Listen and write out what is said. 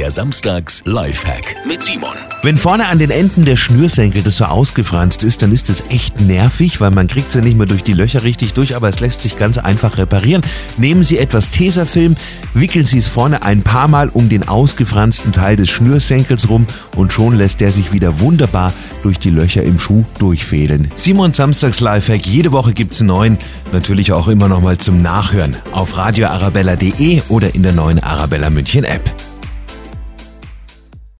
Der Samstags Lifehack mit Simon. Wenn vorne an den Enden der Schnürsenkel das so ausgefranst ist, dann ist es echt nervig, weil man kriegt sie nicht mehr durch die Löcher richtig durch, aber es lässt sich ganz einfach reparieren. Nehmen Sie etwas Tesafilm, wickeln Sie es vorne ein paar Mal um den ausgefransten Teil des Schnürsenkels rum und schon lässt der sich wieder wunderbar durch die Löcher im Schuh durchfädeln. Simon Samstags Lifehack, jede Woche gibt's einen neuen, natürlich auch immer noch mal zum Nachhören auf radioarabella.de oder in der neuen Arabella München App.